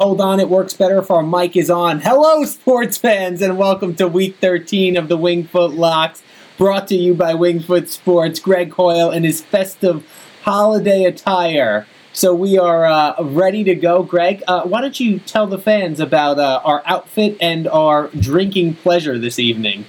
Hold on, it works better if our mic is on. Hello, sports fans, and welcome to week 13 of the Wingfoot Locks, brought to you by Wingfoot Sports. Greg Hoyle in his festive holiday attire. So we are uh, ready to go. Greg, uh, why don't you tell the fans about uh, our outfit and our drinking pleasure this evening?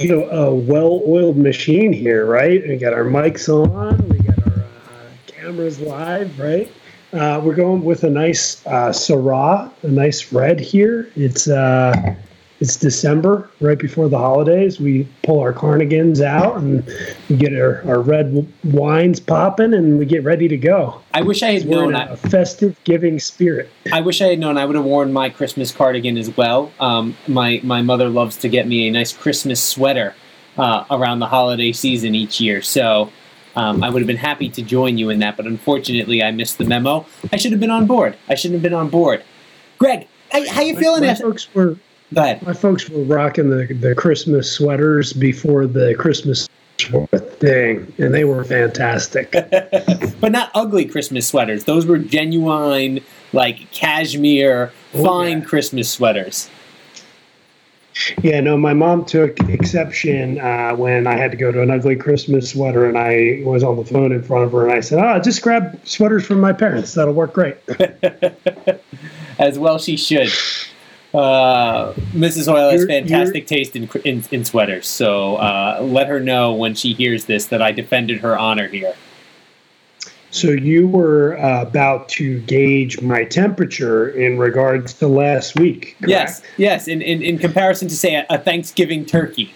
you know, a well-oiled machine here, right? We got our mics on, we got our uh, cameras live, right? Uh, we're going with a nice uh, Syrah, a nice red here. It's uh, it's December, right before the holidays. We pull our carnigans out and we get our, our red wines popping, and we get ready to go. I wish I had We're known. a festive giving spirit. I wish I had known. I would have worn my Christmas cardigan as well. Um, my my mother loves to get me a nice Christmas sweater uh, around the holiday season each year. So um, I would have been happy to join you in that, but unfortunately, I missed the memo. I should have been on board. I shouldn't have been on board. Greg, how, how you feeling? My after- folks were Go ahead. My folks were rocking the, the Christmas sweaters before the Christmas thing, and they were fantastic. but not ugly Christmas sweaters. Those were genuine, like cashmere, Oh, fine yeah. Christmas sweaters. Yeah, no, my mom took exception uh, when I had to go to an ugly Christmas sweater, and I was on the phone in front of her, and I said, "Oh, just grab sweaters from my parents. That'll work great." as well she should. Uh, Mrs. Hoyle has You're- fantastic taste in, in in sweaters, so uh, let her know when she hears this that I defended her honor here. So you were uh, about to gauge my temperature in regards to last week. correct? Yes, yes. In, in in comparison to say a, a Thanksgiving turkey.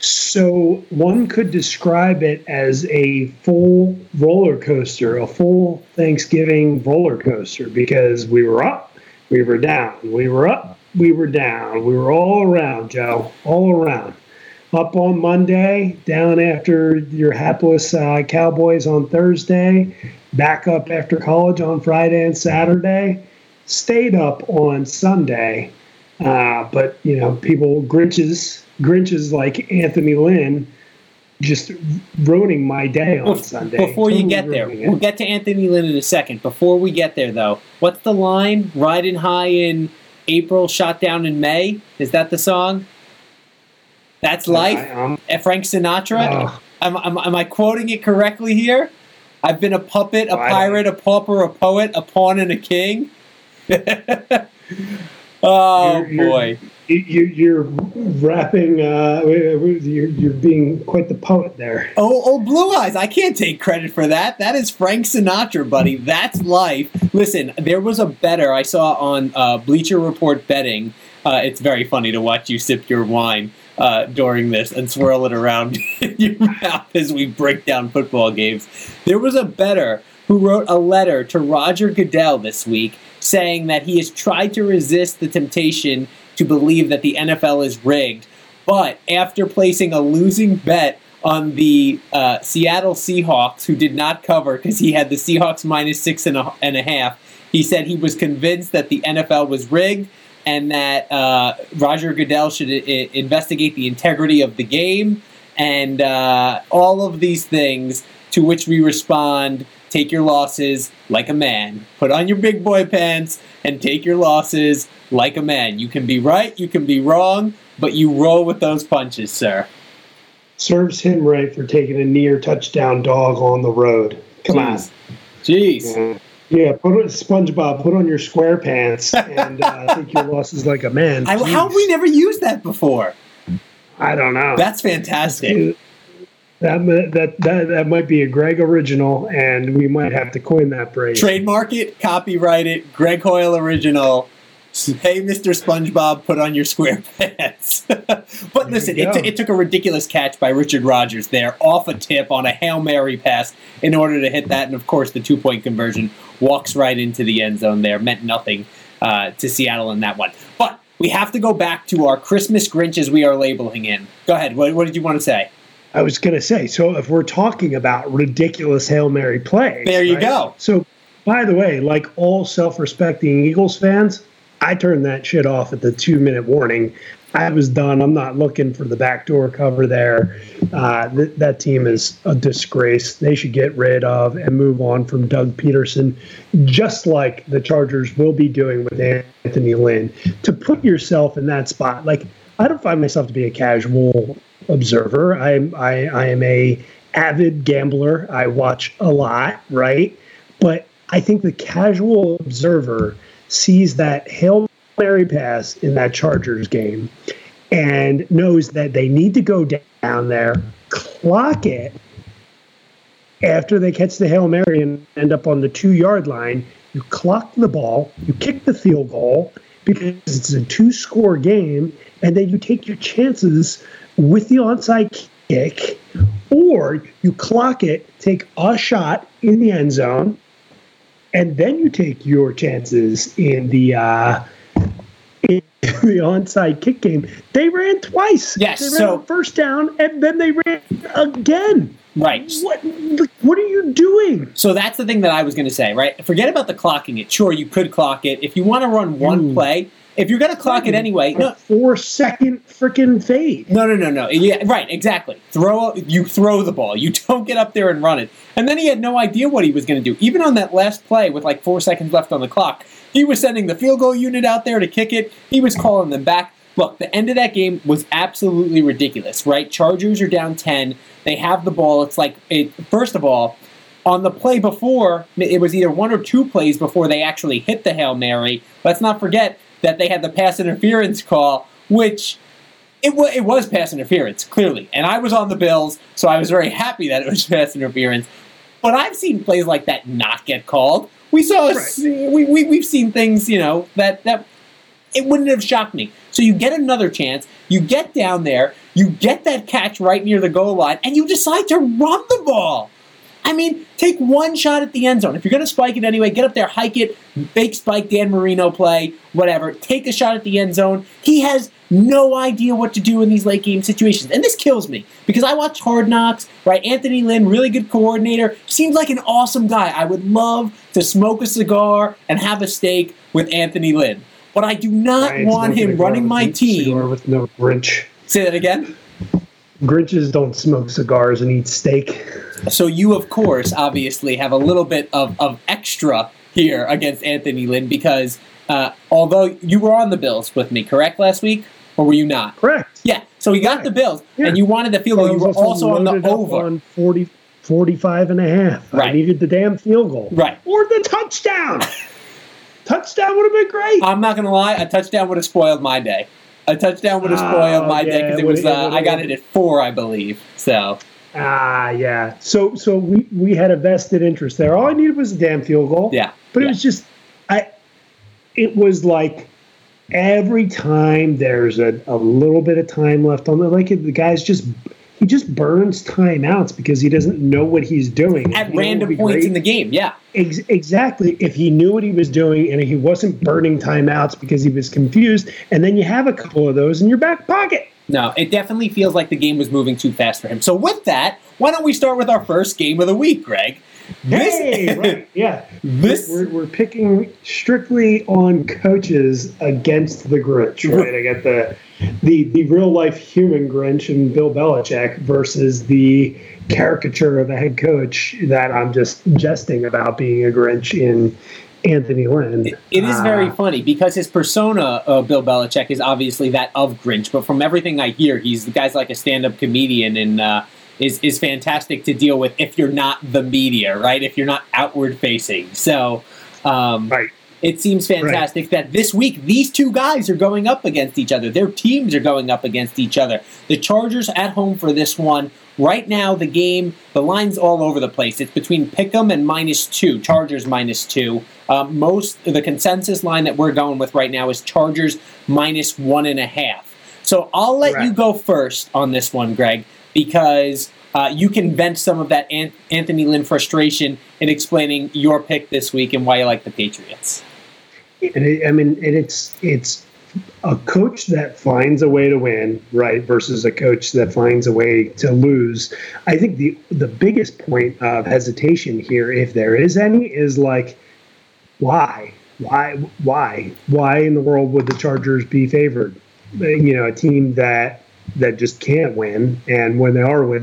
So one could describe it as a full roller coaster, a full Thanksgiving roller coaster, because we were up, we were down, we were up, we were down, we were all around, Joe, all around. Up on Monday, down after your hapless uh, Cowboys on Thursday, back up after college on Friday and Saturday, stayed up on Sunday. Uh, but you know, people Grinches, Grinches like Anthony Lynn, just ruining my day on Sunday. Before you get there, it. we'll get to Anthony Lynn in a second. Before we get there, though, what's the line? Riding high in April, shot down in May. Is that the song? That's life. I, um, Frank Sinatra. Ugh. Am, am, am I quoting it correctly here? I've been a puppet, a pirate, a pauper, a poet, a pawn, and a king. oh You're- you're- boy! you, you, you're rapping. Uh, you're, you're being quite the poet there. Oh, oh, Blue Eyes! I can't take credit for that. That is Frank Sinatra, buddy. That's life. Listen, there was a better I saw on uh, Bleacher Report betting. Uh, it's very funny to watch you sip your wine uh, during this and swirl it around in your mouth as we break down football games. There was a better who wrote a letter to Roger Goodell this week saying that he has tried to resist the temptation to believe that the NFL is rigged, but after placing a losing bet on the uh, Seattle Seahawks, who did not cover because he had the Seahawks minus six and a, and a half, he said he was convinced that the NFL was rigged and that uh, Roger Goodell should I- investigate the integrity of the game and uh, all of these things. To which we respond: Take your losses like a man. Put on your big boy pants and take your losses like a man. You can be right, you can be wrong, but you roll with those punches, sir. Serves him right for taking a near touchdown dog on the road. Come Jeez. Jeez. Yeah. Yeah, put on SpongeBob. Put on your square pants and uh, take your losses like a man. I, how have we never used that before? I don't know. That's fantastic. That, that that that might be a Greg original, and we might have to coin that phrase. Trademark it, copyright it, Greg Hoyle original. Hey, Mr. SpongeBob, put on your square pants. but listen, it, t- it took a ridiculous catch by Richard Rodgers there, off a tip on a Hail Mary pass in order to hit that. And of course, the two point conversion walks right into the end zone there. Meant nothing uh, to Seattle in that one. But we have to go back to our Christmas Grinches we are labeling in. Go ahead. What, what did you want to say? I was going to say, so if we're talking about ridiculous Hail Mary plays. There you right? go. So, by the way, like all self respecting Eagles fans, I turned that shit off at the two minute warning. I was done. I'm not looking for the backdoor cover there. Uh, th- that team is a disgrace. They should get rid of and move on from Doug Pederson, just like the Chargers will be doing with Anthony Lynn. To put yourself in that spot, like I don't find myself to be a casual observer. I I, I am a avid gambler. I watch a lot, right? But I think the casual observer sees that Hail Mary pass in that Chargers game and knows that they need to go down there, clock it after they catch the Hail Mary and end up on the two yard line. You clock the ball, you kick the field goal because it's a two score game, and then you take your chances with the onside kick, or you clock it, take a shot in the end zone, and then you take your chances in the uh, in the onside kick game. They ran twice. Yes, they ran so- first down, and then they ran again. Right. What? What are you doing? So that's the thing that I was going to say, right? Forget about the clocking it. Sure, you could clock it. If you want to run one Ooh. play, if you're going to clock it anyway, no, four second freaking fade. no, no, no, no. Yeah, right, exactly. Throw you throw the ball. You don't get up there and run it. And then he had no idea what he was going to do. Even on that last play with like four seconds left on the clock, he was sending the field goal unit out there to kick it. He was calling them back. Look, the end of that game was absolutely ridiculous, right? Chargers are down 10. They have the ball. It's like, it, first of all, on the play before, it was either one or two plays before they actually hit the Hail Mary. Let's not forget that they had the pass interference call, which it, wa it was pass interference, clearly. And I was on the Bills, so I was very happy that it was pass interference. But I've seen plays like that not get called. We saw, Right. we, we, we've seen things, you know, that, that it wouldn't have shocked me. So you get another chance, you get down there, you get that catch right near the goal line, and you decide to run the ball. I mean, take one shot at the end zone. If you're going to spike it anyway, get up there, hike it, fake spike Dan Marino play, whatever. Take a shot at the end zone. He has no idea what to do in these late game situations. And this kills me because I watch Hard Knocks, right? Anthony Lynn, really good coordinator, seems like an awesome guy. I would love to smoke a cigar and have a steak with Anthony Lynn. But I do not Ryan's want him running my team. with no Grinch. Say that again. Grinches don't smoke cigars and eat steak. So you, of course, obviously have a little bit of, of extra here against Anthony Lynn because uh, although you were on the Bills with me, correct, last week? Or were you not? Correct. Yeah. So he got Right. the Bills, Yeah. and you wanted the field goal. You were also on the over. on 40, 45 and a half. Right. I needed the damn field goal. Right. Or the touchdown. touchdown would have been great. I'm not going to lie, a touchdown would have spoiled my day. A touchdown would have spoiled Oh, my day yeah, because it was. it Uh, I got it at four, I believe. So Ah, yeah. So so we we had a vested interest there. All I needed was a damn field goal. yeah, But yeah. it was just I it was like every time there's a, a little bit of time left on the like the guy's just he just burns timeouts because he doesn't know what he's doing. at You know what would random points great? in the game. Yeah. Ex- exactly. If he knew what he was doing and he wasn't burning timeouts because he was confused, and then you have a couple of those in your back pocket. No, it definitely feels like the game was moving too fast for him. So with that, why don't we start with our first game of the week, Greg? This- Hey, right, yeah. This We're, we're picking strictly on coaches against the Grinch, right? I got the the the real life human Grinch and Bill Belichick versus the caricature of a head coach that I'm just jesting about being a Grinch in Anthony Lynn. It is very Uh, funny because his persona, of Bill Belichick, is obviously that of Grinch. But from everything I hear, he's the guy's like a stand-up comedian and uh, is is fantastic to deal with if you're not the media, right? If you're not outward facing. So, um, Right. it seems fantastic that this week these two guys are going up against each other. Their teams are going up against each other. The Chargers at home for this one Right now, the game, the line's all over the place. It's between Pick'em and minus two, Chargers minus two. Um, most the consensus line that we're going with right now is Chargers minus one and a half. So I'll let Right. you go first on this one, Greg, because uh, you can vent some of that An- Anthony Lynn frustration in explaining your pick this week and why you like the Patriots. And it, I mean, and it's it's a coach that finds a way to win, right, versus a coach that finds a way to lose. I think the the biggest point of hesitation here, if there is any, is like, why, why, why, why in the world would the Chargers be favored? You know, a team that that just can't win, and when they are winning.